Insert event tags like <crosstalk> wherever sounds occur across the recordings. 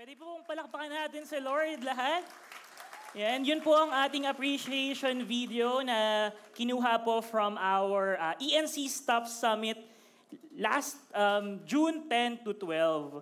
Pwede po pong palakpakan natin sa Lord lahat. Yan, yun po ang ating appreciation video na kinuha po from our uh, ENC Staff Summit last um, June 10 to 12.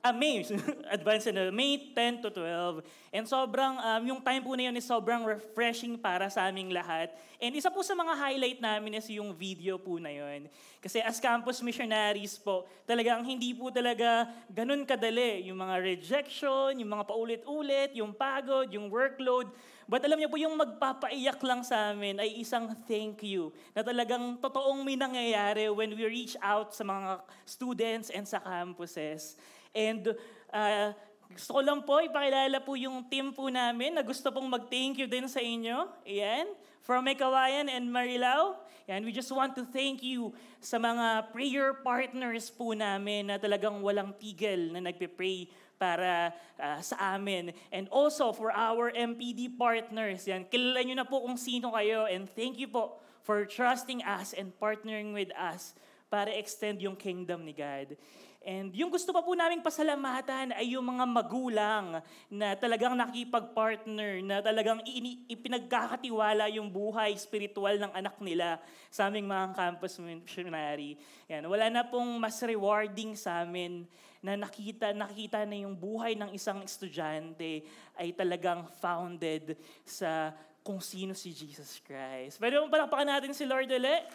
Uh, May, <laughs> advance na, May 10 to 12. And sobrang, um, yung time po na yun is sobrang refreshing para sa aming lahat. And isa po sa mga highlight namin is yung video po na yun. Kasi as campus missionaries po, talagang hindi po talaga ganun kadali. Yung mga rejection, yung mga paulit-ulit, yung pagod, yung workload. But alam niyo po, yung magpapaiyak lang sa amin ay isang thank you na talagang totoong may nangyayari when we reach out sa mga students and sa campuses. And uh, gusto ko lang po, ipakilala po yung team po namin na gusto pong mag-thank you din sa inyo. Ayan. From Mekawayan and Marilao. And we just want to thank you sa mga prayer partners po namin na talagang walang tigil na nagpe-pray para uh, sa amin. And also for our MPD partners. Yan. Kilala nyo na po kung sino kayo. And thank you po for trusting us and partnering with us para extend yung kingdom ni God. And yung gusto pa po naming pasalamatan ay yung mga magulang na talagang nakipag-partner, na talagang ini- ipinagkakatiwala yung buhay spiritual ng anak nila sa aming mga campus missionary. Yan, wala na pong mas rewarding sa amin na nakita, nakita na yung buhay ng isang estudyante ay talagang founded sa kung sino si Jesus Christ. Pwede mo palakpakan natin si Lord ulit?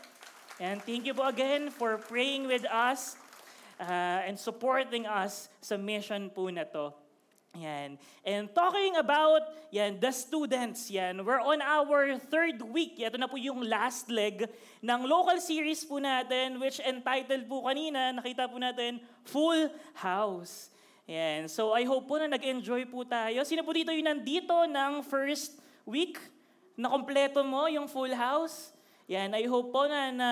And thank you po again for praying with us uh, and supporting us sa mission po na to. Yan. And talking about yan, the students, yan, we're on our third week. Ito na po yung last leg ng local series po natin which entitled po kanina, nakita po natin, Full House. Yan. So I hope po na nag-enjoy po tayo. Sino po dito yung nandito ng first week? Na kompleto mo yung full house? Yan, I hope po na, na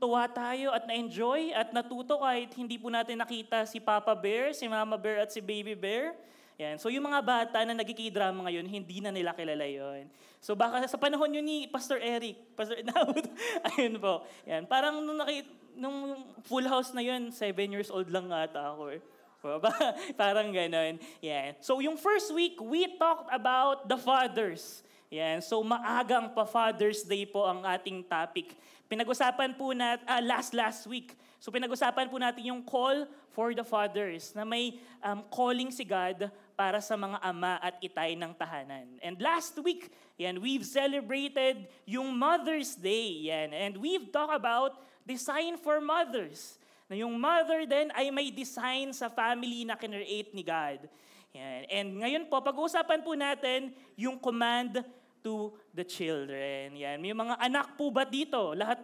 tuwa tayo at na-enjoy at natuto kahit hindi po natin nakita si Papa Bear, si Mama Bear at si Baby Bear. Yan. So yung mga bata na nagkikidrama ngayon, hindi na nila kilala yon. So baka sa panahon yun ni Pastor Eric, Pastor Naud, <laughs> ayun po. Yan. Parang nung, nakita, nung full house na yun, seven years old lang ata ako eh. <laughs> Parang ganon. Yan. So yung first week, we talked about the fathers. Yan. So maagang pa Father's Day po ang ating topic. Pinag-usapan po natin, uh, last last week. So pinag-usapan po natin yung call for the fathers na may um, calling si God para sa mga ama at itay ng tahanan. And last week, yan, we've celebrated yung Mother's Day. Yan. And we've talked about design for mothers. Na yung mother din ay may design sa family na kinreate ni God. Yan. And ngayon po, pag-uusapan po natin yung command to the children. Yan. May mga anak po ba dito? Lahat,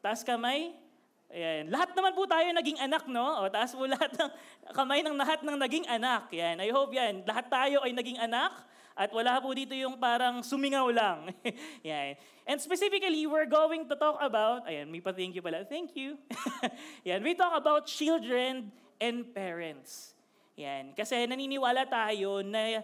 taas kamay? Ayan. Lahat naman po tayo naging anak, no? O, taas po <laughs> lahat ng kamay ng lahat ng naging anak. Yan. I hope yan. Lahat tayo ay naging anak at wala po dito yung parang sumingaw lang. <laughs> yan. And specifically, we're going to talk about, ayan, may pa-thank you pala. Thank you. <laughs> yan. We talk about children and parents. Yan. Kasi naniniwala tayo na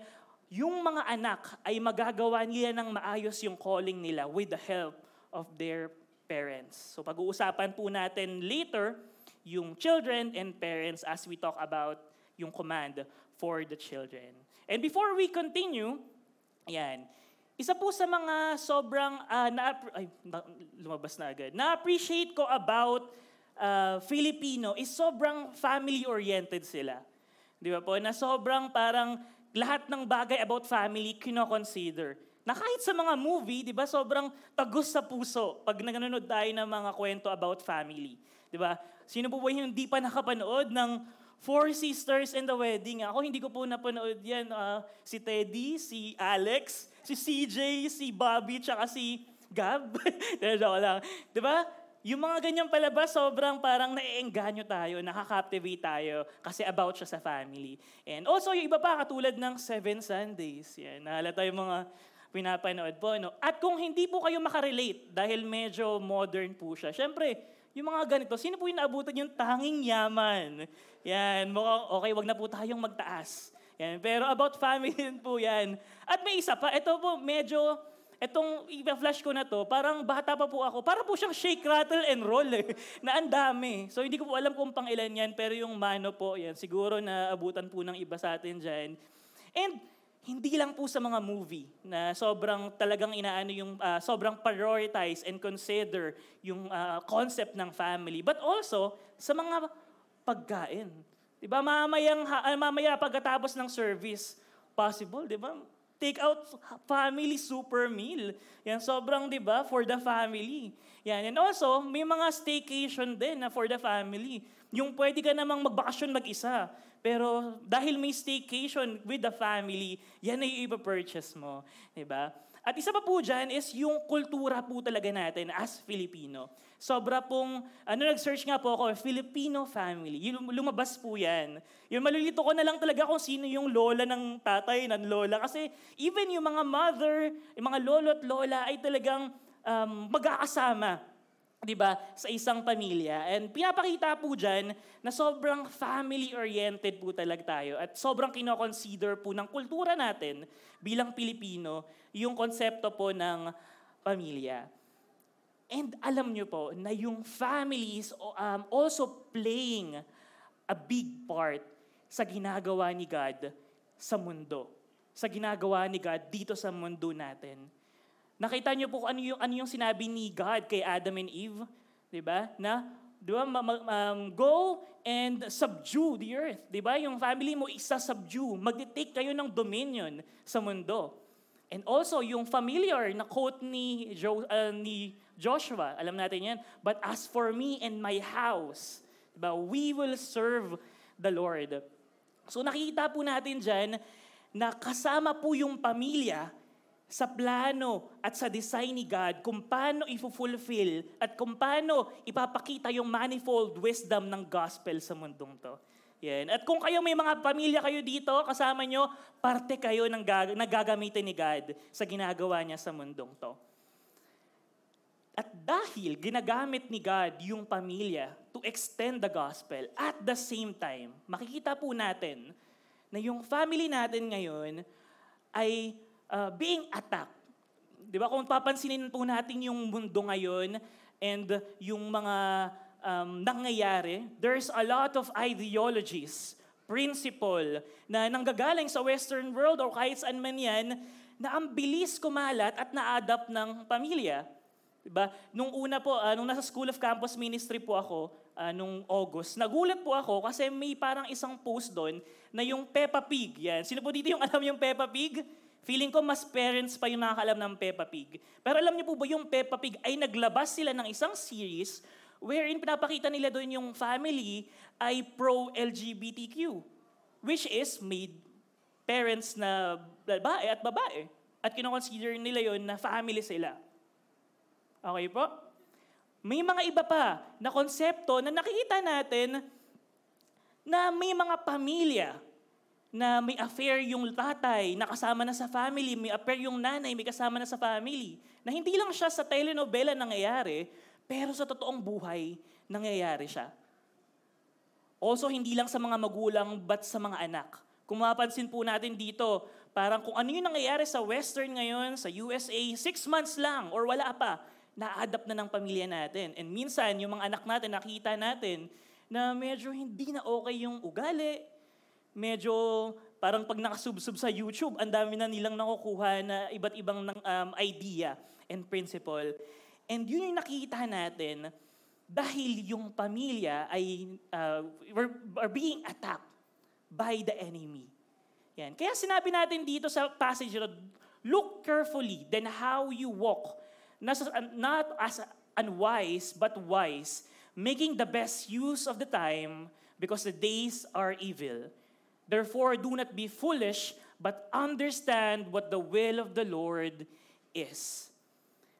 yung mga anak ay magagawa nila ng maayos yung calling nila with the help of their parents. So pag-uusapan po natin later yung children and parents as we talk about yung command for the children. And before we continue, yan, isa po sa mga sobrang, uh, na, ay, lumabas na agad, na-appreciate ko about uh, Filipino is sobrang family-oriented sila. Di ba po? Na sobrang parang lahat ng bagay about family kino-consider. Na kahit sa mga movie, di ba, sobrang tagos sa puso pag nanonood tayo ng mga kwento about family. Di ba? Sino po ba yung hindi pa nakapanood ng Four Sisters and the Wedding? Ako hindi ko po napanood yan. Uh, si Teddy, si Alex, si CJ, si Bobby, tsaka si Gab. <laughs> Joke lang. Di ba? Yung mga ganyang palabas, sobrang parang naiengganyo tayo, nakaka-captivate tayo kasi about siya sa family. And also, yung iba pa, katulad ng Seven Sundays. Yan, nahalata yung mga pinapanood po. No? At kung hindi po kayo makarelate, dahil medyo modern po siya, syempre, yung mga ganito, sino po yung naabutan yung tanging yaman? Yan, mukhang okay, wag na po tayong magtaas. Yan, pero about family <laughs> din po yan. At may isa pa, ito po medyo Etong i-flash ko na to, parang bata pa po ako. Para po siyang shake, rattle, and roll eh, <laughs> na ang dami. So hindi ko po alam kung pang ilan yan, pero yung mano po, yan, siguro na abutan po ng iba sa atin dyan. And hindi lang po sa mga movie na sobrang talagang inaano yung uh, sobrang prioritize and consider yung uh, concept ng family but also sa mga pagkain. 'Di ba? Mamayang uh, mamaya pagkatapos ng service possible, 'di ba? Take out family super meal. Yan sobrang 'di ba for the family. Yan. And also, may mga staycation din na for the family. Yung pwede ka namang magbakasyon mag-isa. Pero dahil may staycation with the family, yan ay ipa-purchase mo. Diba? At isa pa po dyan is yung kultura po talaga natin as Filipino. Sobra pong, ano nag-search nga po ako, Filipino family. Yung lumabas po yan. Yung malulito ko na lang talaga kung sino yung lola ng tatay, ng lola. Kasi even yung mga mother, yung mga lolo at lola ay talagang um, magkakasama 'di ba, sa isang pamilya. And pinapakita po diyan na sobrang family-oriented po talaga tayo at sobrang kino-consider po ng kultura natin bilang Pilipino yung konsepto po ng pamilya. And alam niyo po na yung family is um, also playing a big part sa ginagawa ni God sa mundo. Sa ginagawa ni God dito sa mundo natin. Nakita niyo po ano yung, ano yung sinabi ni God kay Adam and Eve? Di ba? Na, di ba, um, go and subdue the earth. Di ba? Yung family mo isa-subdue. Mag-take kayo ng dominion sa mundo. And also, yung familiar na quote ni, jo, uh, ni Joshua, alam natin yan, But as for me and my house, diba, we will serve the Lord. So nakita po natin dyan na kasama po yung pamilya sa plano at sa design ni God kung paano i-fulfill at kung paano ipapakita yung manifold wisdom ng gospel sa mundong to. Yan. At kung kayo may mga pamilya kayo dito, kasama nyo, parte kayo ng gag- nagagamitin ni God sa ginagawa niya sa mundong to. At dahil ginagamit ni God yung pamilya to extend the gospel, at the same time, makikita po natin na yung family natin ngayon ay uh, being attacked. Di ba? Kung papansinin po natin yung mundo ngayon and yung mga um, nangyayari, there's a lot of ideologies, principle na nanggagaling sa Western world or kahit saan man yan, na ang bilis kumalat at na-adapt ng pamilya. Diba? Nung una po, uh, nung nasa School of Campus Ministry po ako, uh, nung August, nagulat po ako kasi may parang isang post doon na yung Peppa Pig. Yan. Sino po dito yung <laughs> alam yung Peppa Pig? Feeling ko mas parents pa yung nakakalam ng Peppa Pig. Pero alam niyo po ba yung Peppa Pig ay naglabas sila ng isang series wherein pinapakita nila doon yung family ay pro-LGBTQ. Which is made parents na babae at babae. At kinoconsider nila yon na family sila. Okay po? May mga iba pa na konsepto na nakikita natin na may mga pamilya na may affair yung tatay, nakasama na sa family, may affair yung nanay, may kasama na sa family. Na hindi lang siya sa telenovela nangyayari, pero sa totoong buhay, nangyayari siya. Also, hindi lang sa mga magulang, but sa mga anak. Kung mapapansin po natin dito, parang kung ano yung nangyayari sa Western ngayon, sa USA, six months lang or wala pa, na-adapt na ng pamilya natin. And minsan, yung mga anak natin, nakita natin na medyo hindi na okay yung ugali, medyo parang pag nakasubsub sa YouTube, ang dami na nilang nakukuha na iba't ibang um, idea and principle. And yun yung nakikita natin dahil yung pamilya ay uh, were, are being attacked by the enemy. Yan. Kaya sinabi natin dito sa passage na, look carefully then how you walk, not, as unwise, but wise, making the best use of the time because the days are evil. Therefore, do not be foolish, but understand what the will of the Lord is.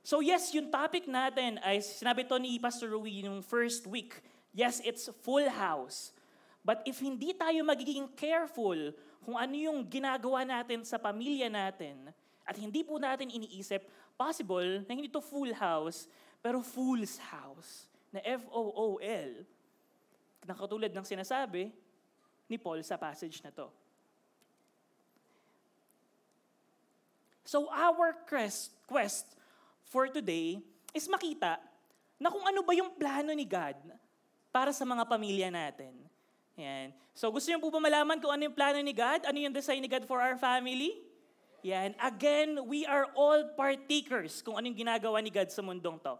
So yes, yung topic natin ay sinabi to ni Pastor Rui yung first week. Yes, it's full house. But if hindi tayo magiging careful kung ano yung ginagawa natin sa pamilya natin, at hindi po natin iniisip, possible na hindi to full house, pero fool's house, na F-O-O-L, na katulad ng sinasabi, ni Paul sa passage na to. So our quest, quest for today is makita na kung ano ba yung plano ni God para sa mga pamilya natin. Yan. So gusto niyo po ba malaman kung ano yung plano ni God? Ano yung design ni God for our family? Yan. Again, we are all partakers kung ano yung ginagawa ni God sa mundong to.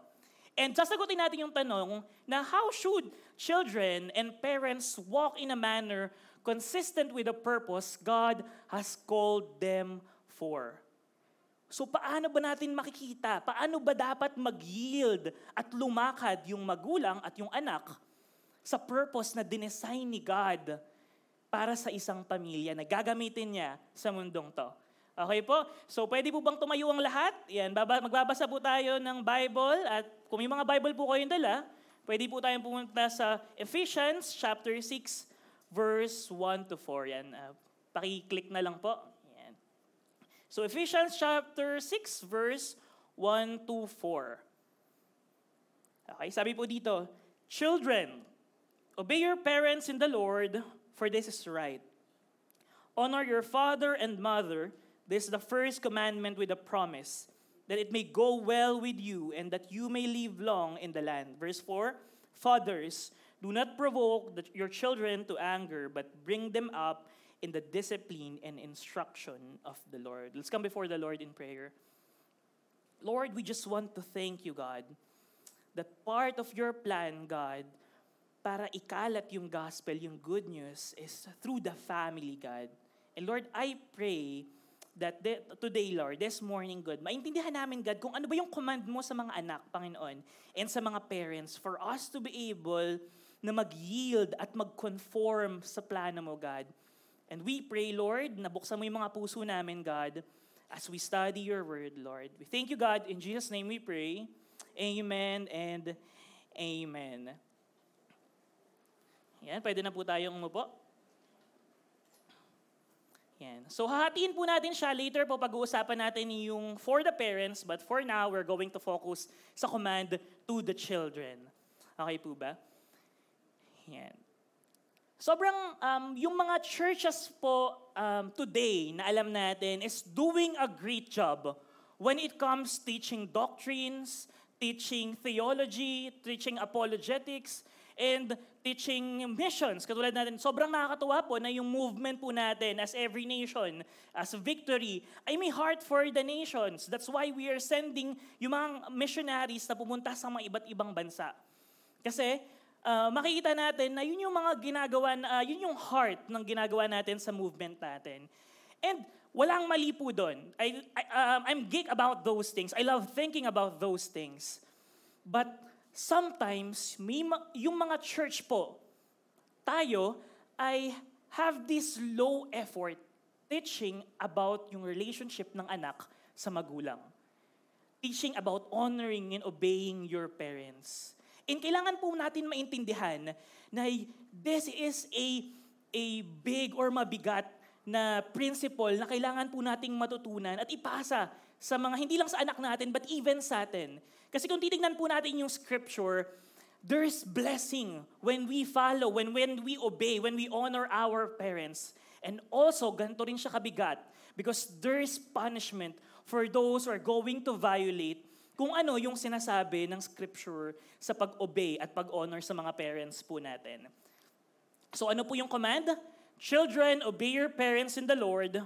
And sasagutin natin yung tanong na how should children and parents walk in a manner consistent with the purpose God has called them for. So paano ba natin makikita? Paano ba dapat mag-yield at lumakad yung magulang at yung anak sa purpose na dinesign ni God para sa isang pamilya na gagamitin niya sa mundong to? Okay po? So pwede po bang tumayo ang lahat? Yan, magbabasa po tayo ng Bible at kung may mga Bible po kayong dala, pwede po tayong pumunta sa Ephesians chapter 6 verse 1 to 4. Yan, uh, paki-click na lang po. Yan. So Ephesians chapter 6 verse 1 to 4. Okay, sabi po dito, Children, obey your parents in the Lord, for this is right. Honor your father and mother, This is the first commandment with a promise that it may go well with you and that you may live long in the land. Verse 4 Fathers, do not provoke the, your children to anger, but bring them up in the discipline and instruction of the Lord. Let's come before the Lord in prayer. Lord, we just want to thank you, God, that part of your plan, God, para ikalat yung gospel, yung good news, is through the family, God. And Lord, I pray that de, today, Lord, this morning, God, maintindihan namin, God, kung ano ba yung command mo sa mga anak, Panginoon, and sa mga parents for us to be able na mag-yield at mag-conform sa plano mo, God. And we pray, Lord, na buksan mo yung mga puso namin, God, as we study your word, Lord. We thank you, God. In Jesus' name we pray. Amen and amen. Yan, pwede na po tayong umupo. Yan. So hahatiin po natin siya. Later po pag-uusapan natin yung for the parents, but for now, we're going to focus sa command to the children. Okay po ba? Yan. Sobrang, um, yung mga churches po um, today na alam natin is doing a great job when it comes teaching doctrines, teaching theology, teaching apologetics, and teaching missions. Katulad natin, sobrang nakakatuwa po na yung movement po natin as every nation, as victory, ay may heart for the nations. That's why we are sending yung mga missionaries na pumunta sa mga iba't ibang bansa. Kasi uh, makikita natin na yun yung mga ginagawa, uh, yun yung heart ng ginagawa natin sa movement natin. And walang mali po doon. I, I, um, I'm geek about those things. I love thinking about those things. But sometimes, may ma- yung mga church po, tayo ay have this low effort teaching about yung relationship ng anak sa magulang. Teaching about honoring and obeying your parents. And kailangan po natin maintindihan na this is a, a big or mabigat na principle na kailangan po nating matutunan at ipasa sa mga hindi lang sa anak natin but even sa atin. Kasi kung titingnan po natin yung scripture, there's blessing when we follow, when, when we obey, when we honor our parents. And also, ganito rin siya kabigat because there's punishment for those who are going to violate kung ano yung sinasabi ng scripture sa pag-obey at pag-honor sa mga parents po natin. So ano po yung command? Children, obey your parents in the Lord,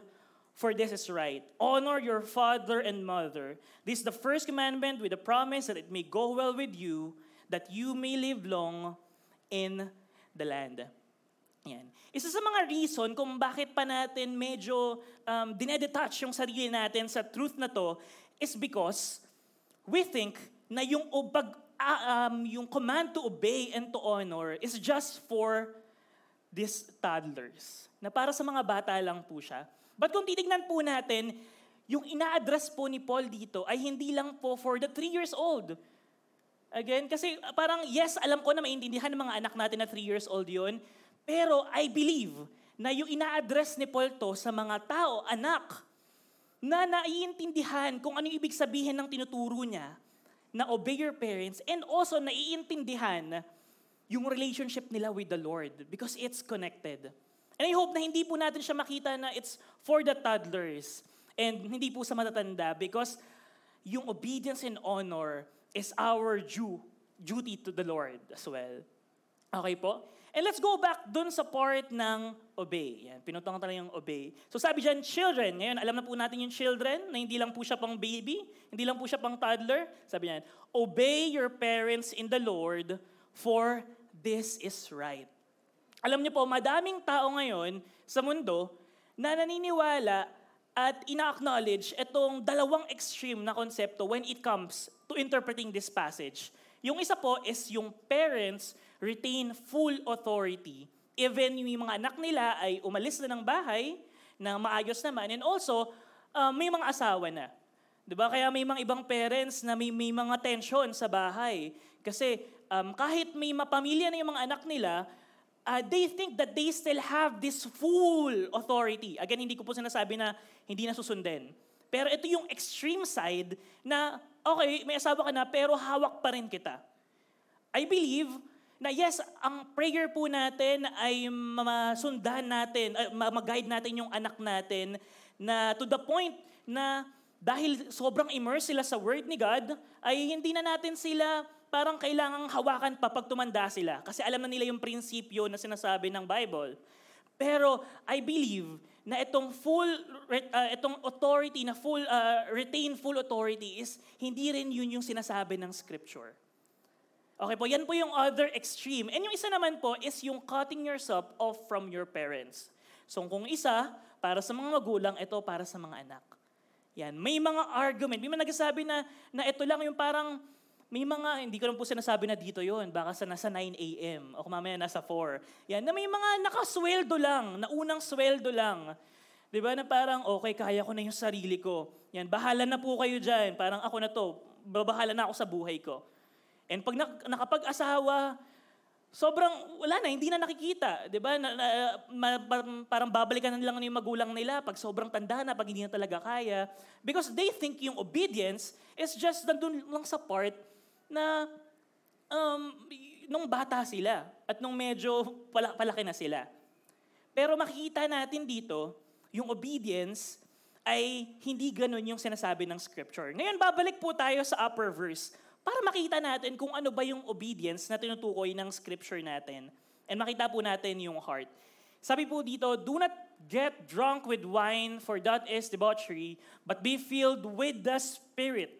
for this is right. Honor your father and mother. This is the first commandment with the promise that it may go well with you, that you may live long in the land. Yan. Isa sa mga reason kung bakit pa natin medyo um, dinedetach yung sarili natin sa truth na to is because we think na yung, pag, uh, um, yung command to obey and to honor is just for these toddlers. Na para sa mga bata lang po siya. But kung titignan po natin, yung ina-address po ni Paul dito ay hindi lang po for the three years old. Again, kasi parang yes, alam ko na maintindihan ng mga anak natin na three years old yon pero I believe na yung ina-address ni Paul to sa mga tao, anak, na naiintindihan kung ano yung ibig sabihin ng tinuturo niya na obey your parents and also naiintindihan yung relationship nila with the Lord because it's connected. And I hope na hindi po natin siya makita na it's for the toddlers. And hindi po sa matatanda because yung obedience and honor is our due, duty to the Lord as well. Okay po? And let's go back dun sa part ng obey. Yan, pinutungan tayo yung obey. So sabi dyan, children. Ngayon, alam na po natin yung children, na hindi lang po siya pang baby, hindi lang po siya pang toddler. Sabi niyan, obey your parents in the Lord, for this is right. Alam niyo po, madaming tao ngayon sa mundo na naniniwala at ina-acknowledge itong dalawang extreme na konsepto when it comes to interpreting this passage. Yung isa po is yung parents retain full authority even yung mga anak nila ay umalis na ng bahay na maayos naman and also uh, may mga asawa na. 'Di ba? Kaya may mga ibang parents na may, may mga tension sa bahay kasi um, kahit may mapamilya na yung mga anak nila, uh, they think that they still have this full authority. Again, hindi ko po sinasabi na hindi na susundin. Pero ito yung extreme side na, okay, may asawa ka na, pero hawak pa rin kita. I believe na yes, ang prayer po natin ay masundan natin, uh, mag-guide natin yung anak natin na to the point na dahil sobrang immersed sila sa word ni God, ay hindi na natin sila parang kailangang hawakan pa pag tumanda sila. Kasi alam na nila yung prinsipyo na sinasabi ng Bible. Pero I believe na itong full uh, itong authority na full uh, retain full authority is hindi rin yun yung sinasabi ng scripture. Okay po, yan po yung other extreme. And yung isa naman po is yung cutting yourself off from your parents. So kung isa, para sa mga magulang, ito para sa mga anak. Yan, may mga argument. May mga nagsasabi na, na ito lang yung parang, may mga, hindi ko lang po sinasabi na dito yon baka sa nasa 9 a.m. o mamaya nasa 4. Yan, na may mga nakasweldo lang, na unang sweldo lang. Di ba, na parang, okay, kaya ko na yung sarili ko. Yan, bahala na po kayo dyan. Parang ako na to, babahala na ako sa buhay ko. And pag nakapag-asawa, sobrang wala na, hindi na nakikita. Di ba? Na, na, ma, parang babalikan na lang yung magulang nila pag sobrang tanda na, pag hindi na talaga kaya. Because they think yung obedience is just nandun lang sa part na um, nung bata sila at nung medyo pala, palaki na sila. Pero makikita natin dito, yung obedience ay hindi ganun yung sinasabi ng scripture. Ngayon, babalik po tayo sa upper verse para makita natin kung ano ba yung obedience na tinutukoy ng scripture natin. And makita po natin yung heart. Sabi po dito, do not get drunk with wine, for that is debauchery, but be filled with the Spirit,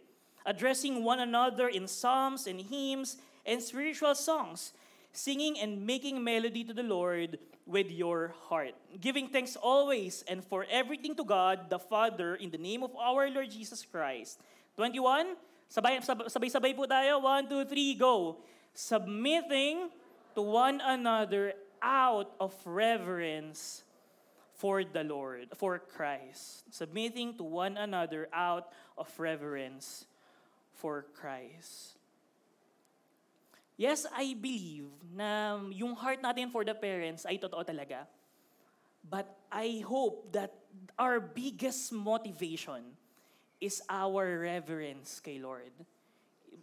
addressing one another in psalms and hymns and spiritual songs, singing and making melody to the Lord with your heart, giving thanks always and for everything to God the Father in the name of our Lord Jesus Christ. 21, Sabay, sabay-sabay po tayo. One, two, three, go. Submitting to one another out of reverence for the Lord, for Christ. Submitting to one another out of reverence for Christ. Yes, I believe na yung heart natin for the parents ay totoo talaga. But I hope that our biggest motivation is our reverence kay Lord.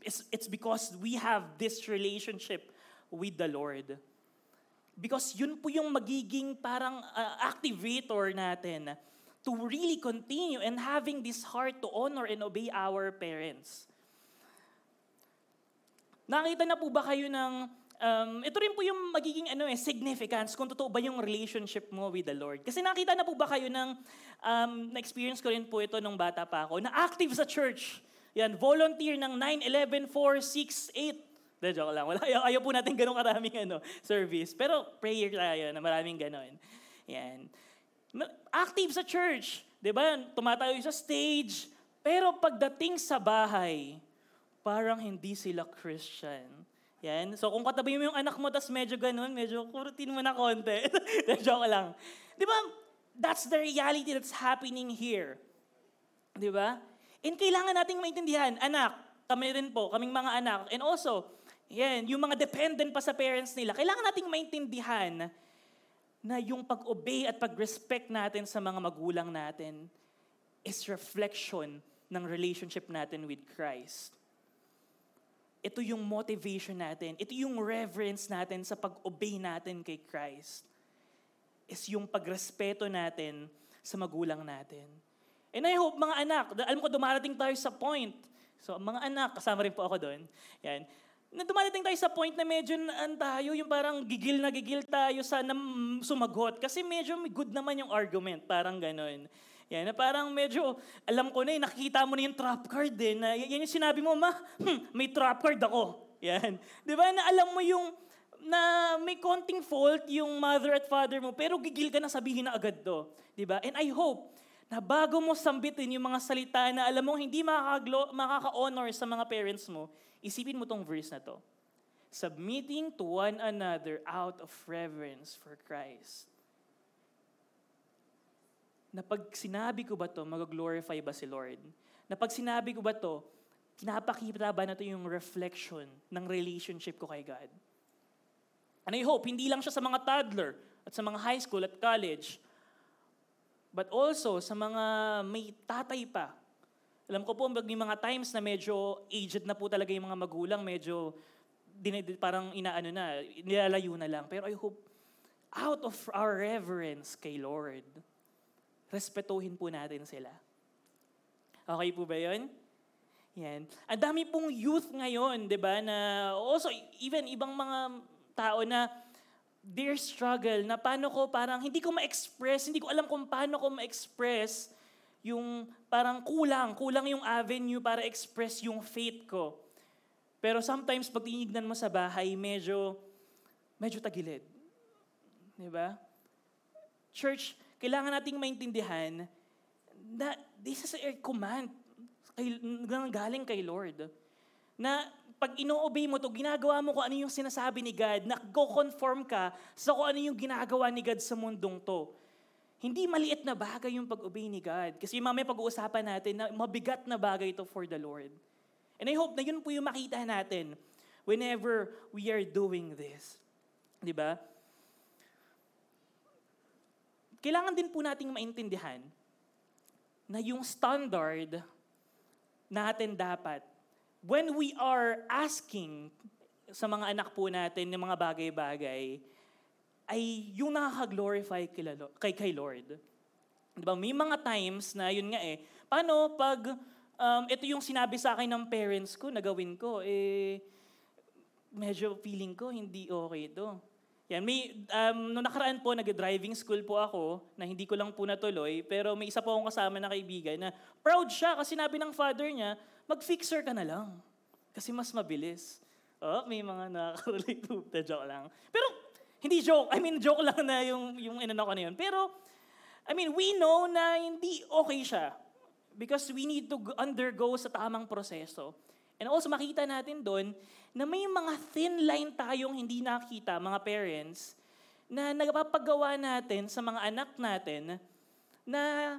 It's, it's because we have this relationship with the Lord. Because yun po yung magiging parang uh, activator natin to really continue and having this heart to honor and obey our parents. Nakita na po ba kayo ng um, ito rin po yung magiging ano eh, significance kung totoo ba yung relationship mo with the Lord. Kasi nakita na po ba kayo ng, um, na-experience ko rin po ito nung bata pa ako, na active sa church. Yan, volunteer ng 9, 11, 4, 6, 8. De, joke lang. Wala, ayaw, ayaw po natin ganun karaming ano, service. Pero prayer tayo na maraming ganun. Yan. Active sa church. Di ba? Tumatayo sa stage. Pero pagdating sa bahay, parang hindi sila Christian. Yan. So kung katabi mo yung anak mo, tas medyo ganun, medyo kurutin mo na konti. <laughs> Joke lang. Di ba? That's the reality that's happening here. Di ba? And kailangan nating maintindihan, anak, kami rin po, kaming mga anak, and also, yan, yung mga dependent pa sa parents nila, kailangan nating maintindihan na yung pag-obey at pag-respect natin sa mga magulang natin is reflection ng relationship natin with Christ. Ito yung motivation natin. Ito yung reverence natin sa pag-obey natin kay Christ. Is yung pagrespeto natin sa magulang natin. And I hope, mga anak, alam ko dumarating tayo sa point. So, mga anak, kasama rin po ako doon. Yan. Na dumarating tayo sa point na medyo naan tayo, yung parang gigil na gigil tayo sa sumagot. Kasi medyo good naman yung argument, parang ganon. Yan, na parang medyo, alam ko na eh, nakikita mo na yung trap card din. Na, yan yung sinabi mo, ma, hmm, may trap card ako. Yan. <laughs> Di ba, na alam mo yung, na may konting fault yung mother at father mo, pero gigil ka na sabihin na agad to. Di ba? And I hope, na bago mo sambitin yung mga salita na alam mo hindi makaka-honor sa mga parents mo, isipin mo tong verse na to. Submitting to one another out of reverence for Christ. Na pag sinabi ko ba to, mag-glorify ba si Lord? Na pag sinabi ko ba to, kinapakita ba na to yung reflection ng relationship ko kay God? And I hope, hindi lang siya sa mga toddler at sa mga high school at college, but also sa mga may tatay pa. Alam ko po, may mga times na medyo aged na po talaga yung mga magulang, medyo dinid, parang inaano na, nilalayo na lang. Pero I hope, out of our reverence kay Lord, respetuhin po natin sila. Okay po ba yun? Yan. Ang dami pong youth ngayon, di ba, na also even ibang mga tao na their struggle na paano ko parang hindi ko ma-express, hindi ko alam kung paano ko ma-express yung parang kulang, kulang yung avenue para express yung faith ko. Pero sometimes pag tinignan mo sa bahay, medyo, medyo tagilid. Di ba? Church, kailangan nating maintindihan na this is a command kay, galing kay Lord. Na pag ino-obey mo to, ginagawa mo kung ano yung sinasabi ni God, na go-conform ka sa kung ano yung ginagawa ni God sa mundong to. Hindi maliit na bagay yung pag-obey ni God. Kasi mamaya pag-uusapan natin na mabigat na bagay ito for the Lord. And I hope na yun po yung makita natin whenever we are doing this. Di ba? Kailangan din po nating maintindihan na yung standard natin dapat when we are asking sa mga anak po natin ng mga bagay-bagay, ay yung nakaka-glorify kay, kay Lord. Diba? May mga times na yun nga eh, paano pag um, ito yung sinabi sa akin ng parents ko na gawin ko, eh, medyo feeling ko hindi okay ito. Yan, may, um, nung nakaraan po, nag-driving school po ako, na hindi ko lang po natuloy, pero may isa po akong kasama na kaibigan na proud siya kasi sinabi ng father niya, mag-fixer ka na lang. Kasi mas mabilis. Oh, may mga nakaka-relate to the <laughs> joke lang. Pero, hindi joke. I mean, joke lang na yung, yung inano ko na yun. Pero, I mean, we know na hindi okay siya. Because we need to undergo sa tamang proseso. And also makita natin doon na may mga thin line tayong hindi nakita, mga parents, na nagpapagawa natin sa mga anak natin na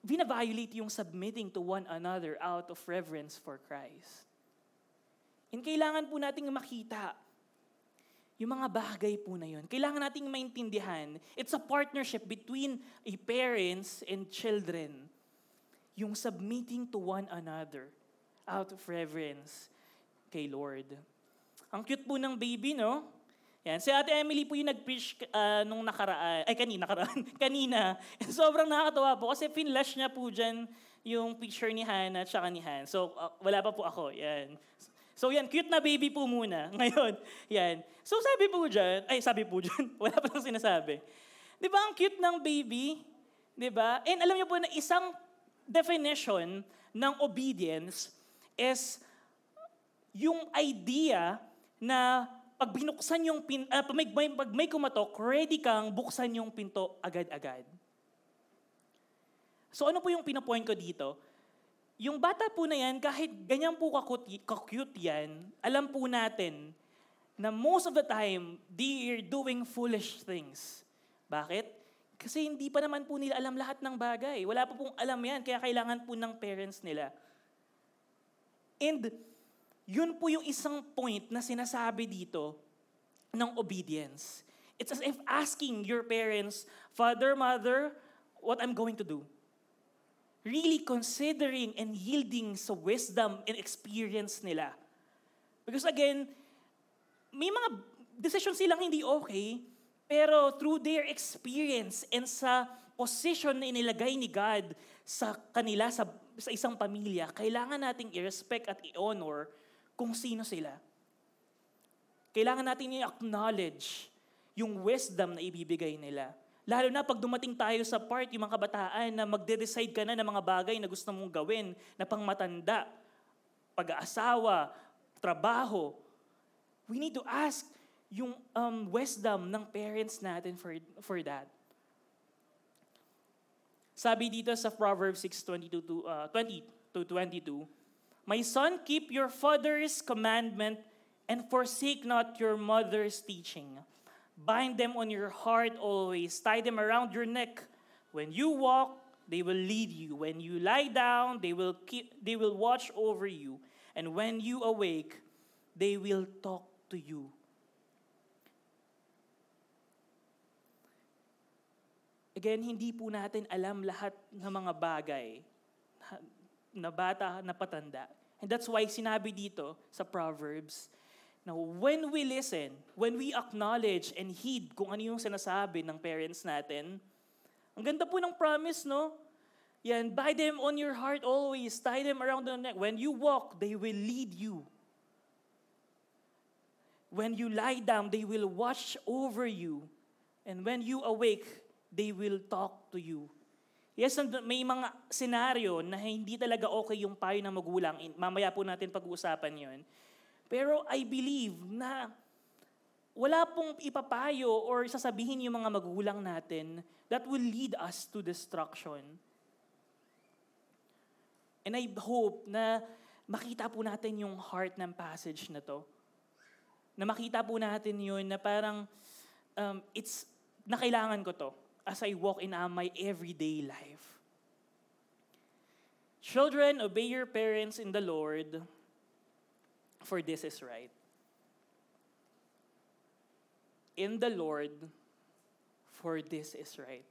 vina-violate yung submitting to one another out of reverence for Christ. And kailangan po nating makita yung mga bagay po na yun. Kailangan nating maintindihan. It's a partnership between a parents and children. Yung submitting to one another out of reverence kay Lord. Ang cute po ng baby, no? Yan. Si Ate Emily po yung nag-preach uh, nung nakaraan, ay kanina, nakaraan, <laughs> kanina. <laughs> Sobrang nakakatawa po kasi finlash niya po dyan yung picture ni Hannah at saka ni Han. So, uh, wala pa po ako. Yan. So yan, cute na baby po muna. <laughs> Ngayon, yan. So sabi po dyan, ay sabi po dyan, wala pa lang sinasabi. Di ba ang cute ng baby? Di ba? And alam niyo po na isang definition ng obedience is yung idea na pag binuksan yung pin, uh, pag, may, pag may kumatok, ready kang buksan yung pinto agad-agad. So ano po yung pinapoint ko dito? Yung bata po na yan, kahit ganyan po kakute yan, alam po natin na most of the time, they are doing foolish things. Bakit? Kasi hindi pa naman po nila alam lahat ng bagay. Wala pa pong alam yan, kaya kailangan po ng parents nila. And yun po yung isang point na sinasabi dito ng obedience. It's as if asking your parents, Father, Mother, what I'm going to do. Really considering and yielding sa wisdom and experience nila. Because again, may mga decisions silang hindi okay, pero through their experience and sa position na inilagay ni God sa kanila, sa, sa isang pamilya, kailangan nating i-respect at i-honor kung sino sila. Kailangan natin i-acknowledge yung wisdom na ibibigay nila. Lalo na pag dumating tayo sa part, yung mga kabataan, na magde-decide ka na ng mga bagay na gusto mong gawin, na pangmatanda, pag-aasawa, trabaho, we need to ask yung um, wisdom ng parents natin for, for that. Sabi dito sa Proverbs 6:22 to uh, 20 to 22, My son, keep your father's commandment and forsake not your mother's teaching. Bind them on your heart always, tie them around your neck. When you walk, they will lead you. When you lie down, they will keep they will watch over you. And when you awake, they will talk to you. Again, hindi po natin alam lahat ng mga bagay na bata, na patanda. And that's why sinabi dito sa Proverbs, na when we listen, when we acknowledge and heed kung ano yung sinasabi ng parents natin, ang ganda po ng promise, no? Yan, buy them on your heart always, tie them around the neck. When you walk, they will lead you. When you lie down, they will watch over you. And when you awake, they will talk to you. Yes, may mga senaryo na hindi talaga okay yung payo ng magulang. Mamaya po natin pag-uusapan yon. Pero I believe na wala pong ipapayo or sasabihin yung mga magulang natin that will lead us to destruction. And I hope na makita po natin yung heart ng passage na to. Na makita po natin yun na parang um, it's, na kailangan ko to as I walk in uh, my everyday life. Children, obey your parents in the Lord, for this is right. In the Lord, for this is right.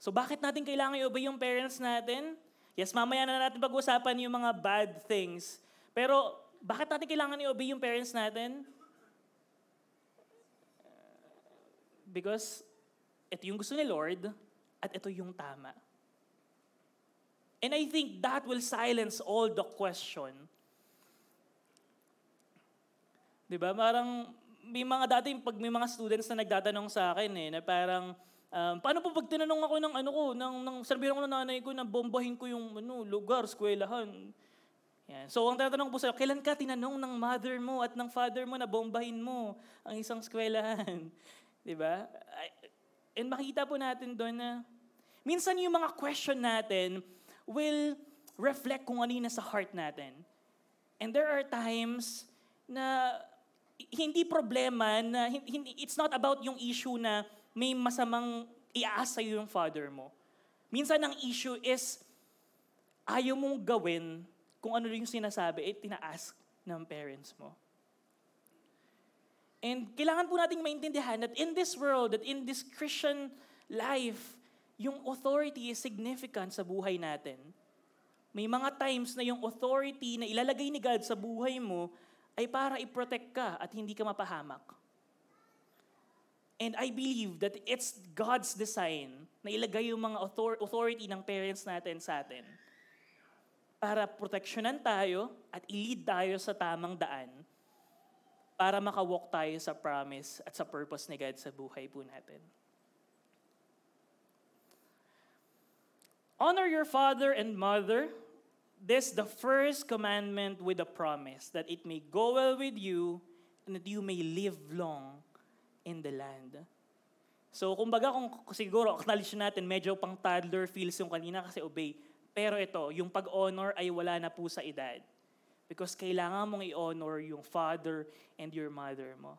So bakit natin kailangan i-obey yung parents natin? Yes, mamaya na natin pag-usapan yung mga bad things. Pero bakit natin kailangan i-obey yung parents natin? Because ito yung gusto ni Lord, at ito yung tama. And I think that will silence all the question. Di ba? Parang may mga dati, pag may mga students na nagtatanong sa akin eh, na parang, um, paano po pag tinanong ako ng ano ko, ng, ng sabihin ko ng nanay ko na bombahin ko yung ano, lugar, skwelahan. Yan. So, ang tatanong po sa'yo, kailan ka tinanong ng mother mo at ng father mo na bombahin mo ang isang skwelahan? <laughs> Di ba? And makita po natin doon na minsan yung mga question natin will reflect kung ano yung nasa heart natin. And there are times na hindi problema na hindi, it's not about yung issue na may masamang iaas sa'yo yung father mo. Minsan ang issue is ayaw mong gawin kung ano yung sinasabi, eh, tina-ask ng parents mo. And kailangan po nating maintindihan that in this world, that in this Christian life, yung authority is significant sa buhay natin. May mga times na yung authority na ilalagay ni God sa buhay mo ay para i-protect ka at hindi ka mapahamak. And I believe that it's God's design na ilagay yung mga authority ng parents natin sa atin para proteksyonan tayo at i-lead tayo sa tamang daan para makawalk tayo sa promise at sa purpose ni God sa buhay po natin. Honor your father and mother. This the first commandment with a promise that it may go well with you and that you may live long in the land. So, kumbaga kung siguro acknowledge natin, medyo pang toddler feels yung kanina kasi obey. Pero ito, yung pag-honor ay wala na po sa edad. Because kailangan mong i-honor yung father and your mother mo.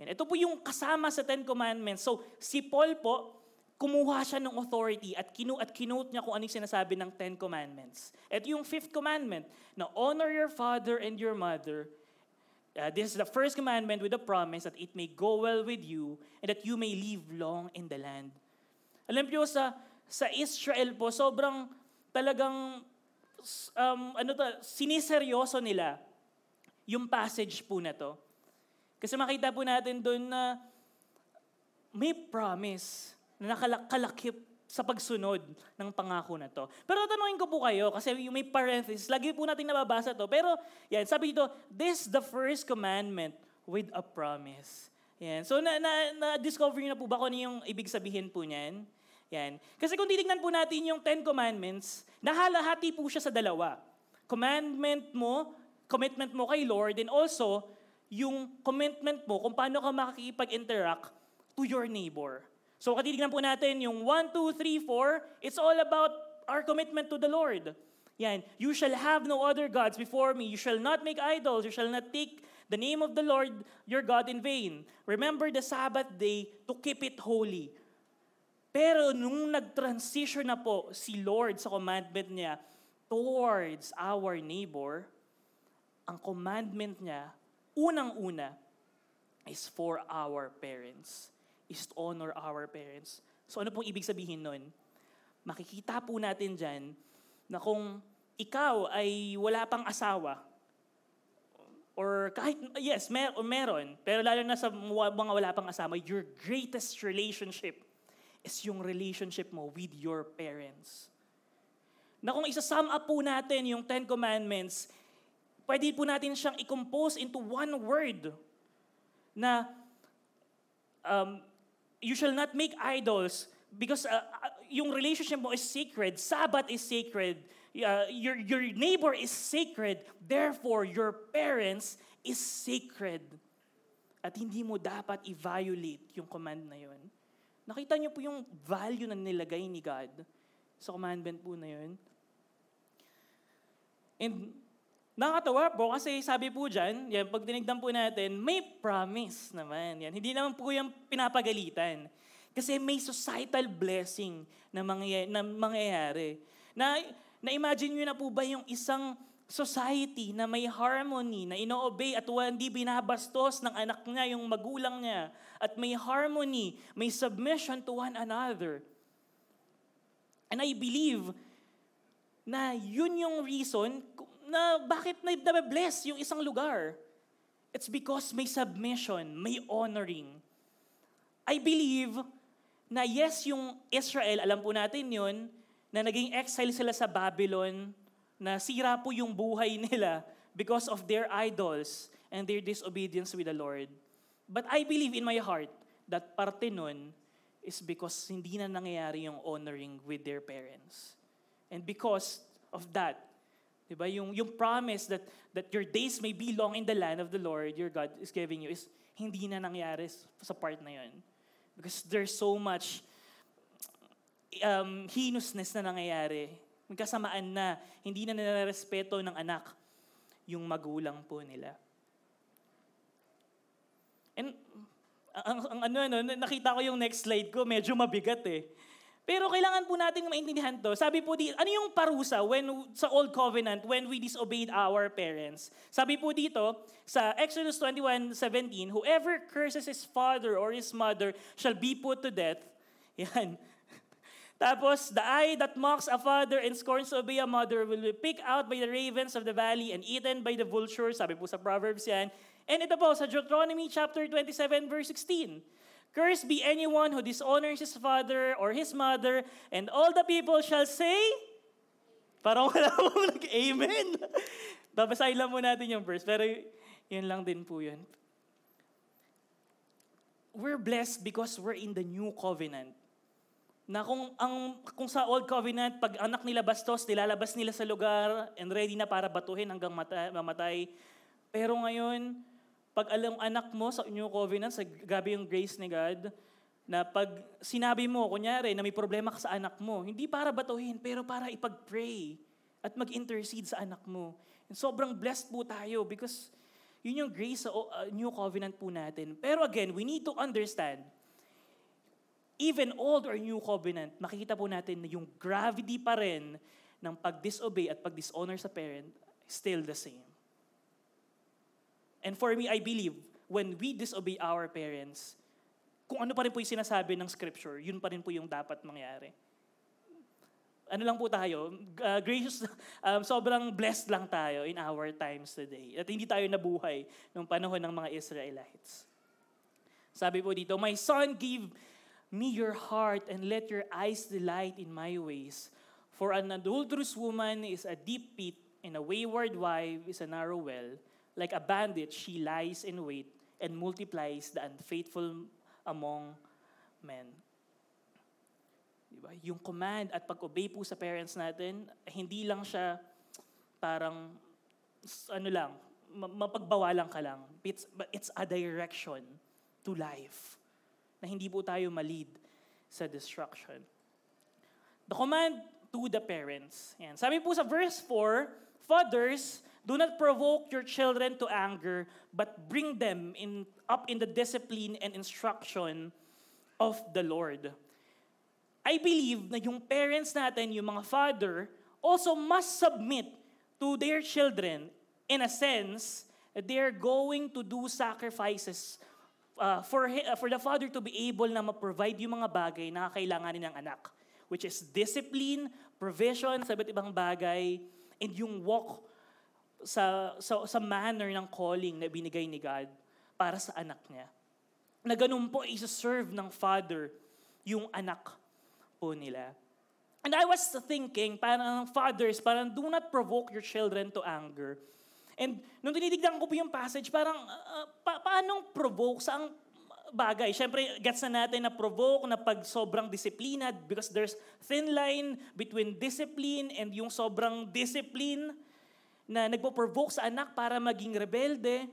Yan. Ito po yung kasama sa Ten Commandments. So, si Paul po, kumuha siya ng authority at kinu at kinote niya kung ano yung sinasabi ng Ten Commandments. Ito yung fifth commandment, na honor your father and your mother. Uh, this is the first commandment with the promise that it may go well with you and that you may live long in the land. Alam niyo sa sa Israel po, sobrang talagang um, ano to, siniseryoso nila yung passage po na to. Kasi makita po natin doon na may promise na nakalakip sa pagsunod ng pangako na to. Pero tatanungin ko po kayo, kasi yung may parenthesis, lagi po natin nababasa to. Pero yan, sabi dito, this the first commandment with a promise. Yan. So na, na, na-discover niyo na po ba kung ano yung ibig sabihin po niyan? Yan. Kasi kung titignan po natin yung Ten Commandments, nahalahati po siya sa dalawa. Commandment mo, commitment mo kay Lord, and also yung commitment mo kung paano ka makikipag-interact to your neighbor. So katitignan po natin yung 1, 2, 3, 4, it's all about our commitment to the Lord. Yan, you shall have no other gods before me. You shall not make idols. You shall not take the name of the Lord your God in vain. Remember the Sabbath day to keep it holy. Pero nung nag-transition na po si Lord sa commandment niya towards our neighbor, ang commandment niya, unang-una, is for our parents is to honor our parents. So ano pong ibig sabihin nun? Makikita po natin dyan na kung ikaw ay wala pang asawa, or kahit, yes, mer meron, pero lalo na sa mga wala pang asawa, your greatest relationship is yung relationship mo with your parents. Na kung isa-sum up po natin yung Ten Commandments, pwede po natin siyang i-compose into one word na um, you shall not make idols because uh, uh, yung relationship mo is sacred. Sabbath is sacred. Uh, your, your neighbor is sacred. Therefore, your parents is sacred. At hindi mo dapat i-violate yung command na yun. Nakita niyo po yung value na nilagay ni God sa commandment po na yun. And Nakakatawa po kasi sabi po dyan, yan, pag tinignan po natin, may promise naman. Yan. Hindi naman po yung pinapagalitan. Kasi may societal blessing na, mangyay- na mangyayari. Na, na-imagine nyo na po ba yung isang society na may harmony, na ino-obey at hindi binabastos ng anak niya, yung magulang niya, at may harmony, may submission to one another. And I believe na yun yung reason na bakit na bless yung isang lugar. It's because may submission, may honoring. I believe na yes, yung Israel, alam po natin yun, na naging exile sila sa Babylon, na sira po yung buhay <laughs> nila because of their idols and their disobedience with the Lord. But I believe in my heart that parte nun is because hindi na nangyayari yung honoring with their parents. And because of that, Diba? Yung, yung promise that, that your days may be long in the land of the Lord, your God, is giving you, is hindi na nangyari sa part na yun. Because there's so much um, hinousness na nangyayari. Magkasamaan na, hindi na nilarespeto ng anak yung magulang po nila. And ang, ang ano, ano, nakita ko yung next slide ko, medyo mabigat eh. Pero kailangan po natin maintindihan to. Sabi po dito, ano yung parusa when, sa Old Covenant when we disobeyed our parents? Sabi po dito, sa Exodus 21:17, Whoever curses his father or his mother shall be put to death. <laughs> Yan. Tapos, the eye that mocks a father and scorns to obey a mother will be picked out by the ravens of the valley and eaten by the vultures. Sabi po sa Proverbs yan. And ito po, sa Deuteronomy chapter 27, verse 16. Cursed be anyone who dishonors his father or his mother, and all the people shall say, parang wala <laughs> akong nag-amen. Babasahin lang mo natin yung verse, pero yun lang din po yun. We're blessed because we're in the new covenant. Na kung, ang, kung sa old covenant, pag anak nila bastos, nilalabas nila sa lugar and ready na para batuhin hanggang mata, mamatay. Pero ngayon, pag alam anak mo sa New Covenant, sa gabi yung grace ni God, na pag sinabi mo, kunyari, na may problema ka sa anak mo, hindi para batuhin, pero para ipag-pray at mag-intercede sa anak mo. And sobrang blessed po tayo because yun yung grace sa uh, New Covenant po natin. Pero again, we need to understand, even old or New Covenant, makikita po natin na yung gravity pa rin ng pag-disobey at pag-dishonor sa parent, still the same. And for me, I believe, when we disobey our parents, kung ano pa rin po yung sinasabi ng scripture, yun pa rin po yung dapat mangyari. Ano lang po tayo, uh, gracious, <laughs> um, sobrang blessed lang tayo in our times today. At hindi tayo nabuhay nung panahon ng mga Israelites. Sabi po dito, My son, give me your heart and let your eyes delight in my ways. For an adulterous woman is a deep pit, and a wayward wife is a narrow well. Like a bandit, she lies in wait and multiplies the unfaithful among men. Diba? Yung command at pag-obey po sa parents natin, hindi lang siya parang, ano lang, mapagbawalan ka lang. It's, but it's a direction to life na hindi po tayo malid sa destruction. The command to the parents. Yan. Sabi po sa verse 4, Fathers, do not provoke your children to anger, but bring them in, up in the discipline and instruction of the Lord. I believe na yung parents natin, yung mga father, also must submit to their children in a sense that they're going to do sacrifices uh, for, uh, for the father to be able na ma-provide yung mga bagay na kailanganin ng anak. Which is discipline, provision sa iba't ibang bagay, and yung walk sa, sa, sa manner ng calling na binigay ni God para sa anak niya. Na ganun po isa-serve ng father yung anak po nila. And I was thinking, parang fathers, parang do not provoke your children to anger. And nung tinitignan ko po yung passage, parang uh, pa- paanong provoke? Saang bagay? Siyempre, gets na natin na provoke na pag sobrang disiplina because there's thin line between discipline and yung sobrang discipline na nagpo-provoke sa anak para maging rebelde.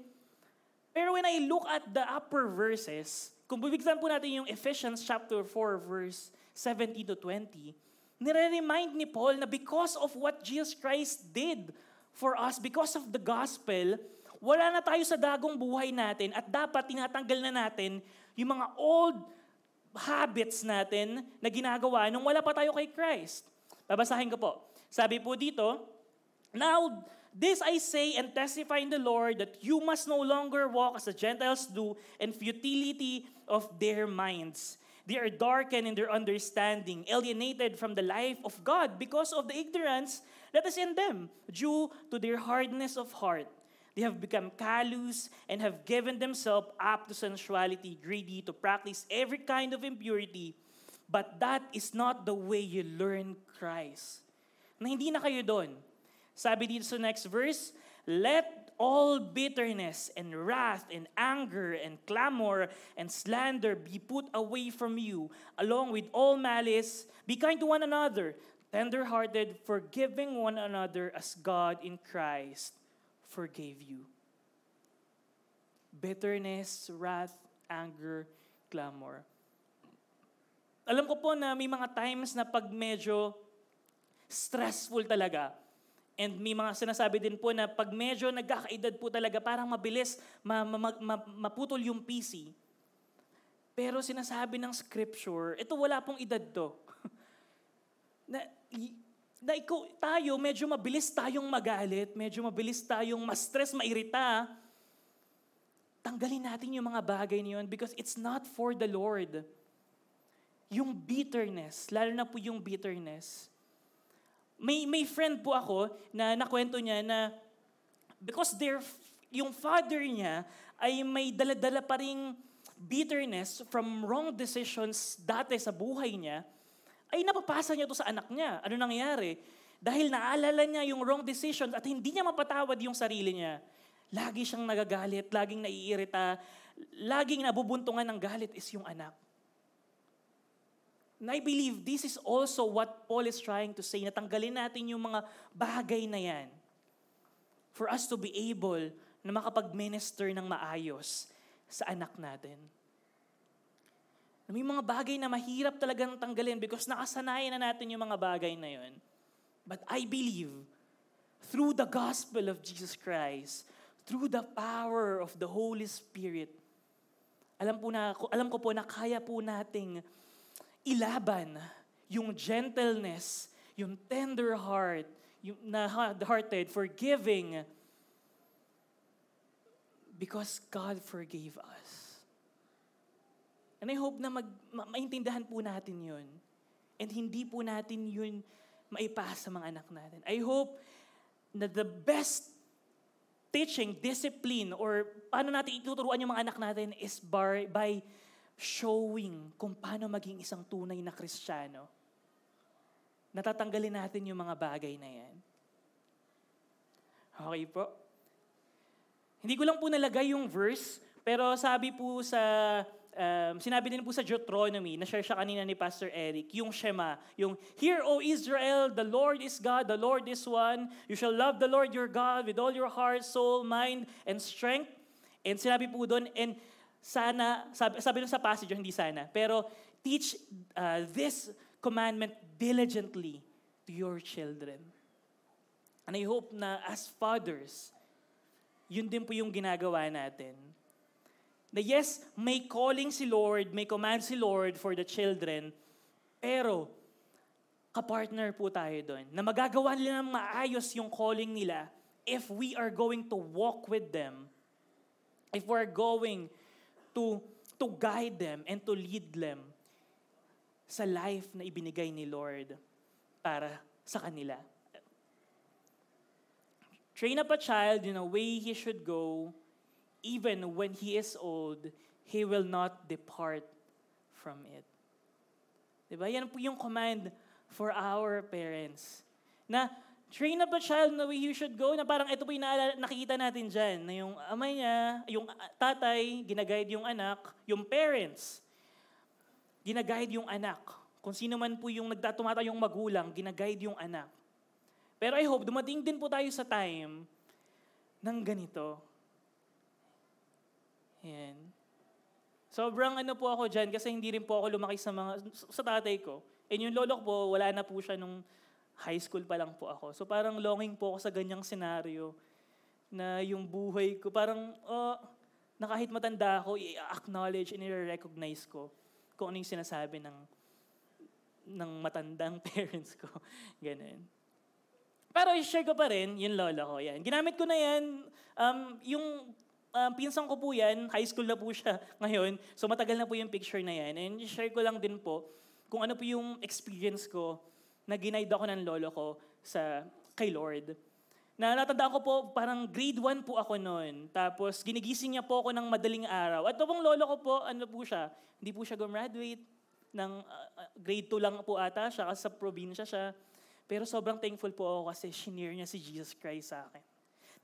Pero when I look at the upper verses, kung bibigyan po natin yung Ephesians chapter 4 verse 17 to 20, nire-remind ni Paul na because of what Jesus Christ did for us, because of the gospel, wala na tayo sa dagong buhay natin at dapat tinatanggal na natin yung mga old habits natin na ginagawa nung wala pa tayo kay Christ. Babasahin ko po. Sabi po dito, Now, this I say and testify in the Lord that you must no longer walk as the Gentiles do in futility of their minds They are darkened in their understanding, alienated from the life of God because of the ignorance that is in them, due to their hardness of heart. They have become callous and have given themselves up to sensuality, greedy to practice every kind of impurity. But that is not the way you learn Christ. Na hindi na kayo doon. Sabi dito sa next verse, Let all bitterness and wrath and anger and clamor and slander be put away from you, along with all malice. Be kind to one another, tender-hearted, forgiving one another as God in Christ forgave you. Bitterness, wrath, anger, clamor. Alam ko po na may mga times na pag medyo stressful talaga, And may mga sinasabi din po na pag medyo nagkakaedad po talaga, parang mabilis ma, ma, ma, maputol yung PC. Pero sinasabi ng scripture, ito wala pong edad to. <laughs> na, na ikaw, tayo, medyo mabilis tayong magalit, medyo mabilis tayong ma-stress, mairita. Tanggalin natin yung mga bagay niyon because it's not for the Lord. Yung bitterness, lalo na po yung bitterness, may, may friend po ako na nakwento niya na because their, yung father niya ay may daladala pa ring bitterness from wrong decisions dati sa buhay niya, ay napapasa niya to sa anak niya. Ano nangyari? Dahil naalala niya yung wrong decisions at hindi niya mapatawad yung sarili niya. Lagi siyang nagagalit, laging naiirita, laging nabubuntungan ng galit is yung anak. And I believe this is also what Paul is trying to say. Natanggalin natin yung mga bagay na yan for us to be able na makapag-minister ng maayos sa anak natin. May mga bagay na mahirap talagang tanggalin because nakasanayan na natin yung mga bagay na yun. But I believe through the gospel of Jesus Christ, through the power of the Holy Spirit, alam po na alam ko po na kaya po nating ilaban yung gentleness, yung tender heart, yung na-hearted, forgiving, because God forgave us. And I hope na mag, ma- maintindihan po natin yun. And hindi po natin yun maipasa sa mga anak natin. I hope na the best teaching, discipline, or paano natin ituturuan yung mga anak natin is by, by showing kung paano maging isang tunay na Kristiyano, natatanggalin natin yung mga bagay na yan. Okay po? Hindi ko lang po nalagay yung verse, pero sabi po sa, um, sinabi din po sa Deuteronomy, na-share siya kanina ni Pastor Eric, yung Shema, yung, Hear, O Israel, the Lord is God, the Lord is one. You shall love the Lord your God with all your heart, soul, mind, and strength. And sinabi po doon, and sana, sabi, sabi doon sa passage, hindi sana, pero teach uh, this commandment diligently to your children. And I hope na as fathers, yun din po yung ginagawa natin. Na yes, may calling si Lord, may command si Lord for the children, pero kapartner po tayo doon. Na magagawa nila ng maayos yung calling nila if we are going to walk with them, if we're going to, to guide them and to lead them sa life na ibinigay ni Lord para sa kanila. Train up a child in a way he should go, even when he is old, he will not depart from it. Diba? Yan po yung command for our parents. Na train up a child in the way he should go, na parang ito po yung nakikita natin dyan, na yung ama niya, yung tatay, ginaguide yung anak, yung parents, ginaguide yung anak. Kung sino man po yung nagtatumata yung magulang, ginaguide yung anak. Pero I hope, dumating din po tayo sa time ng ganito. Yan. Sobrang ano po ako dyan kasi hindi rin po ako lumaki sa mga, sa tatay ko. And yung lolo ko po, wala na po siya nung high school pa lang po ako. So parang longing po ako sa ganyang senaryo na yung buhay ko, parang, oh, na kahit matanda ako, i-acknowledge and i-recognize ko kung ano yung sinasabi ng, ng matandang <laughs> parents ko. Ganun. Pero i-share ko pa rin, yung lola ko, yan. Ginamit ko na yan, um, yung um, pinsan ko po yan, high school na po siya <laughs> ngayon, so matagal na po yung picture na yan. And i-share ko lang din po kung ano po yung experience ko na ginaid ako ng lolo ko sa kay Lord. Na natandaan ko po, parang grade 1 po ako noon. Tapos ginigising niya po ako ng madaling araw. At pong lolo ko po, ano po siya, hindi po siya gumraduate ng uh, grade 2 lang po ata siya kasi sa probinsya siya. Pero sobrang thankful po ako kasi shinare niya si Jesus Christ sa akin.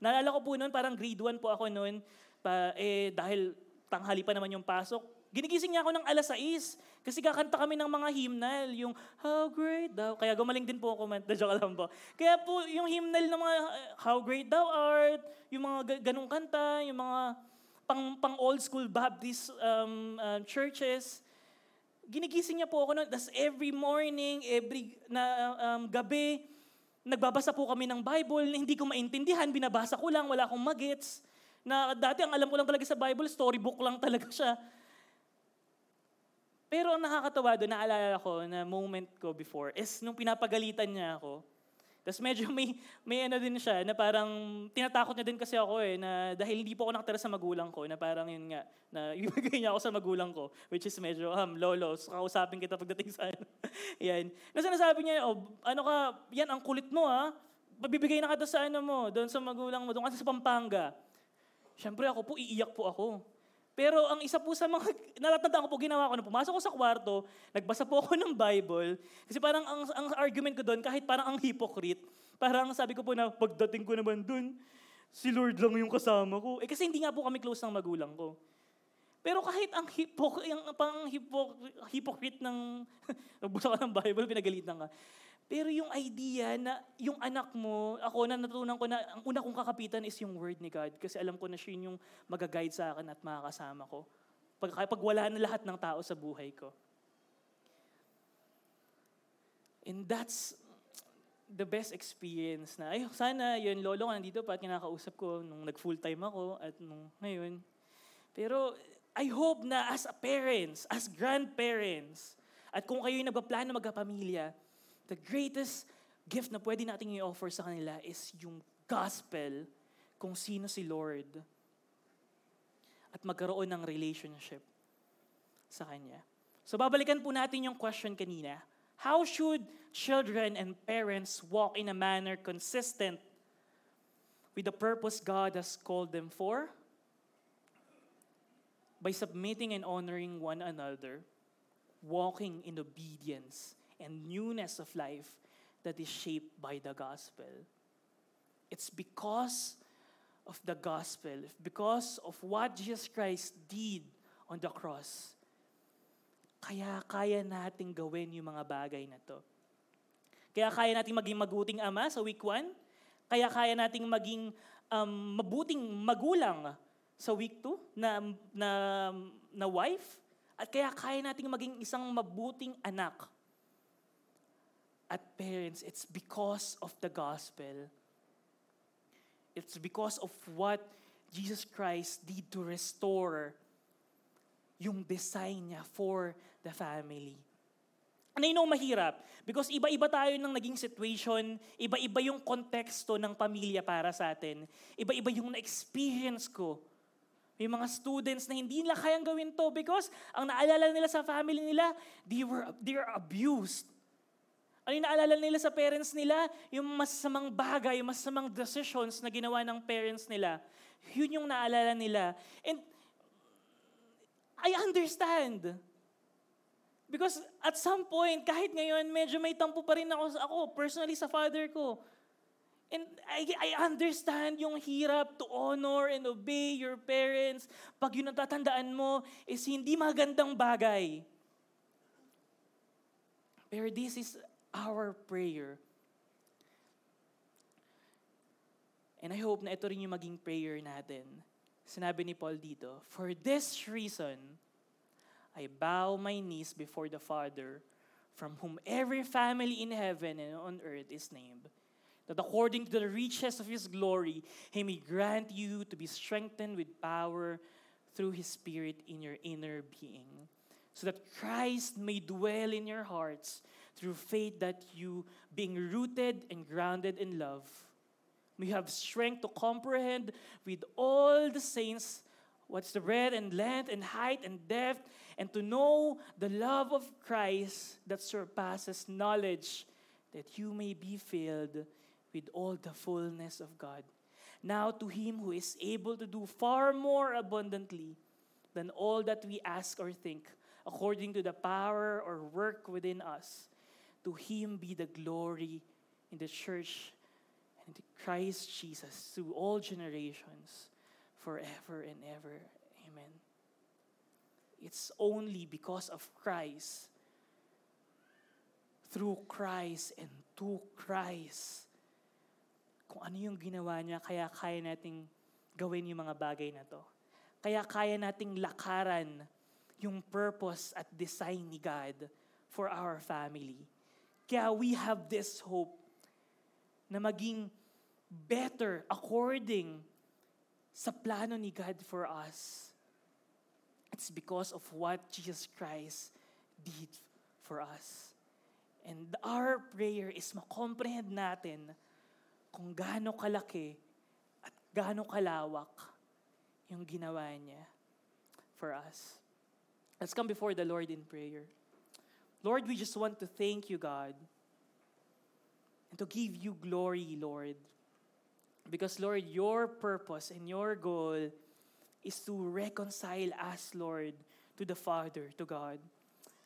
Naalala ko po noon, parang grade 1 po ako noon, pa, eh, dahil tanghali pa naman yung pasok, Ginigising niya ako ng alas 6 kasi kakanta kami ng mga hymnal, yung How Great Thou. Kaya gumaling din po ako, man. <laughs> joke lang po. Kaya po yung hymnal ng mga How Great Thou Art, yung mga ganong kanta, yung mga pang, pang old school Baptist um, uh, churches, ginigising niya po ako noon. Tapos every morning, every na, um, gabi, nagbabasa po kami ng Bible, hindi ko maintindihan, binabasa ko lang, wala akong magets. Na dati ang alam ko lang talaga sa Bible, storybook lang talaga siya. Pero ang nakakatawa doon, naalala ko na moment ko before is nung pinapagalitan niya ako. Tapos medyo may, may ano din siya na parang tinatakot niya din kasi ako eh na dahil hindi po ako nakatira sa magulang ko na parang yun nga na <laughs> ibigay niya ako sa magulang ko which is medyo um, lolo so kausapin kita pagdating sa ano. <laughs> yan. Na sinasabi niya, oh, ano ka, yan ang kulit mo ha. Pabibigay na ka sa ano mo, doon sa magulang mo, doon kasi sa Pampanga. Siyempre ako po, iiyak po ako. Pero ang isa po sa mga, <laughs> natatandaan ko po ginawa ko, nung pumasok ko sa kwarto, nagbasa po ako <laughs> ng Bible, kasi parang ang, ang argument ko doon, kahit parang ang hypocrite, parang sabi ko po na, pagdating ko naman doon, si Lord lang yung kasama ko. Eh kasi hindi nga po kami close ng magulang ko. Pero kahit ang hypocrite, yung pang hypocrite ng, <laughs> nagbasa ka ng Bible, pinagalitan ka. Pero yung idea na yung anak mo, ako na natutunan ko na ang una kong kakapitan is yung word ni God kasi alam ko na siya yung mag-guide sa akin at makakasama ko. Pag, pag wala na lahat ng tao sa buhay ko. And that's the best experience na, ay, sana yun, lolo ko nandito pa at kinakausap ko nung nag-full time ako at nung ngayon. Pero I hope na as a parents, as grandparents, at kung kayo yung nagpaplano magkapamilya, the greatest gift na pwede nating i-offer sa kanila is yung gospel kung sino si Lord at magkaroon ng relationship sa Kanya. So babalikan po natin yung question kanina. How should children and parents walk in a manner consistent with the purpose God has called them for? by submitting and honoring one another, walking in obedience and newness of life that is shaped by the gospel. It's because of the gospel, because of what Jesus Christ did on the cross, kaya kaya nating gawin yung mga bagay na to. Kaya kaya nating maging maguting ama sa week 1. Kaya kaya nating maging um, mabuting magulang sa week 2 na, na, na wife. At kaya kaya nating maging isang mabuting anak. At parents, it's because of the gospel. It's because of what Jesus Christ did to restore yung design niya for the family. And I know mahirap because iba-iba tayo ng naging situation, iba-iba yung konteksto ng pamilya para sa atin. Iba-iba yung na-experience ko. May mga students na hindi nila kayang gawin to because ang naalala nila sa family nila, they were they are abused. Ano yung naalala nila sa parents nila? Yung masamang bagay, masamang decisions na ginawa ng parents nila. Yun yung naalala nila. And I understand. Because at some point, kahit ngayon, medyo may tampo pa rin ako, ako personally sa father ko. And I, I understand yung hirap to honor and obey your parents. Pag yun natatandaan mo is hindi magandang bagay. Pero this is our prayer. And I hope na ito rin yung maging prayer natin. Sinabi ni Paul dito, For this reason, I bow my knees before the Father, from whom every family in heaven and on earth is named, that according to the riches of his glory, he may grant you to be strengthened with power through his Spirit in your inner being, so that Christ may dwell in your hearts through faith that you, being rooted and grounded in love, may have strength to comprehend with all the saints what's the breadth and length and height and depth, and to know the love of Christ that surpasses knowledge, that you may be filled with all the fullness of God. Now to him who is able to do far more abundantly than all that we ask or think, according to the power or work within us, to him be the glory in the church and in Christ Jesus through all generations forever and ever. Amen. It's only because of Christ, through Christ and to Christ, kung ano yung ginawa niya, kaya kaya nating gawin yung mga bagay na to. Kaya kaya nating lakaran yung purpose at design ni God for our family. Kaya we have this hope na maging better according sa plano ni God for us. It's because of what Jesus Christ did for us. And our prayer is makomprehend natin kung gaano kalaki at gaano kalawak yung ginawa niya for us. Let's come before the Lord in prayer. Lord, we just want to thank you, God, and to give you glory, Lord. Because, Lord, your purpose and your goal is to reconcile us, Lord, to the Father, to God.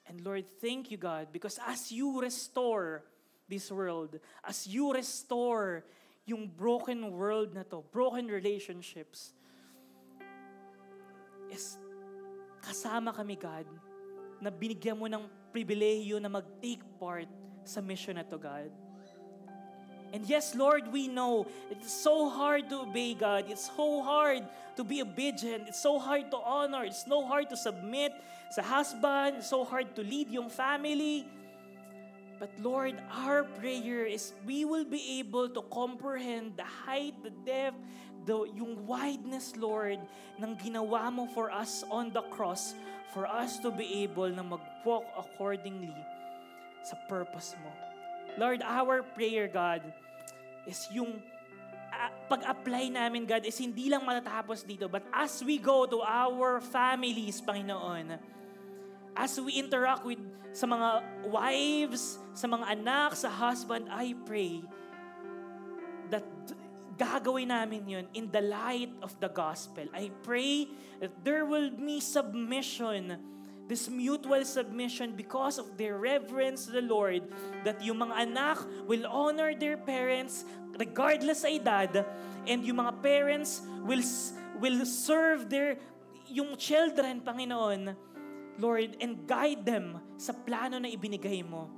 And Lord, thank you, God, because as you restore this world, as you restore yung broken world na to, broken relationships, is kasama kami, God, na binigyan mo ng pribilehiyo na mag-take part sa mission na to, God. And yes, Lord, we know it's so hard to obey God. It's so hard to be obedient. It's so hard to honor. It's so hard to submit sa husband. It's so hard to lead yung family. But Lord, our prayer is we will be able to comprehend the height, the depth, the, yung wideness, Lord, ng ginawa mo for us on the cross for us to be able na mag-walk accordingly sa purpose mo. Lord, our prayer, God, is yung pag-apply namin, God, is hindi lang matatapos dito, but as we go to our families, Panginoon, as we interact with sa mga wives, sa mga anak, sa husband, I pray that gagawin namin yun in the light of the gospel. I pray that there will be submission, this mutual submission because of their reverence to the Lord, that yung mga anak will honor their parents regardless sa edad, and yung mga parents will, will serve their, yung children, Panginoon, Lord, and guide them sa plano na ibinigay mo.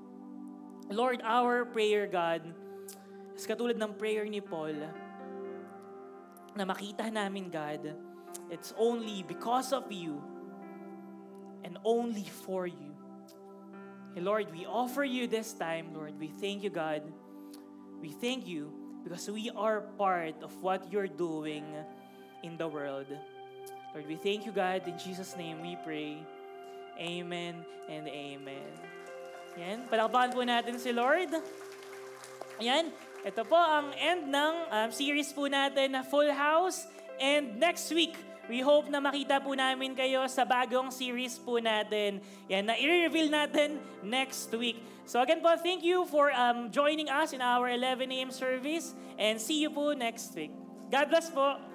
Lord, our prayer, God, is katulad ng prayer ni Paul, na makita namin, God, it's only because of you and only for you. Hey, Lord, we offer you this time, Lord. We thank you, God. We thank you because we are part of what you're doing in the world. Lord, we thank you, God. In Jesus' name we pray. Amen and amen. Yan, palakpakan po natin si Lord. Yan, ito po ang end ng um, series po natin na Full House. And next week, we hope na makita po namin kayo sa bagong series po natin. Yan, na i-reveal natin next week. So again po, thank you for um, joining us in our 11 a.m. service and see you po next week. God bless po.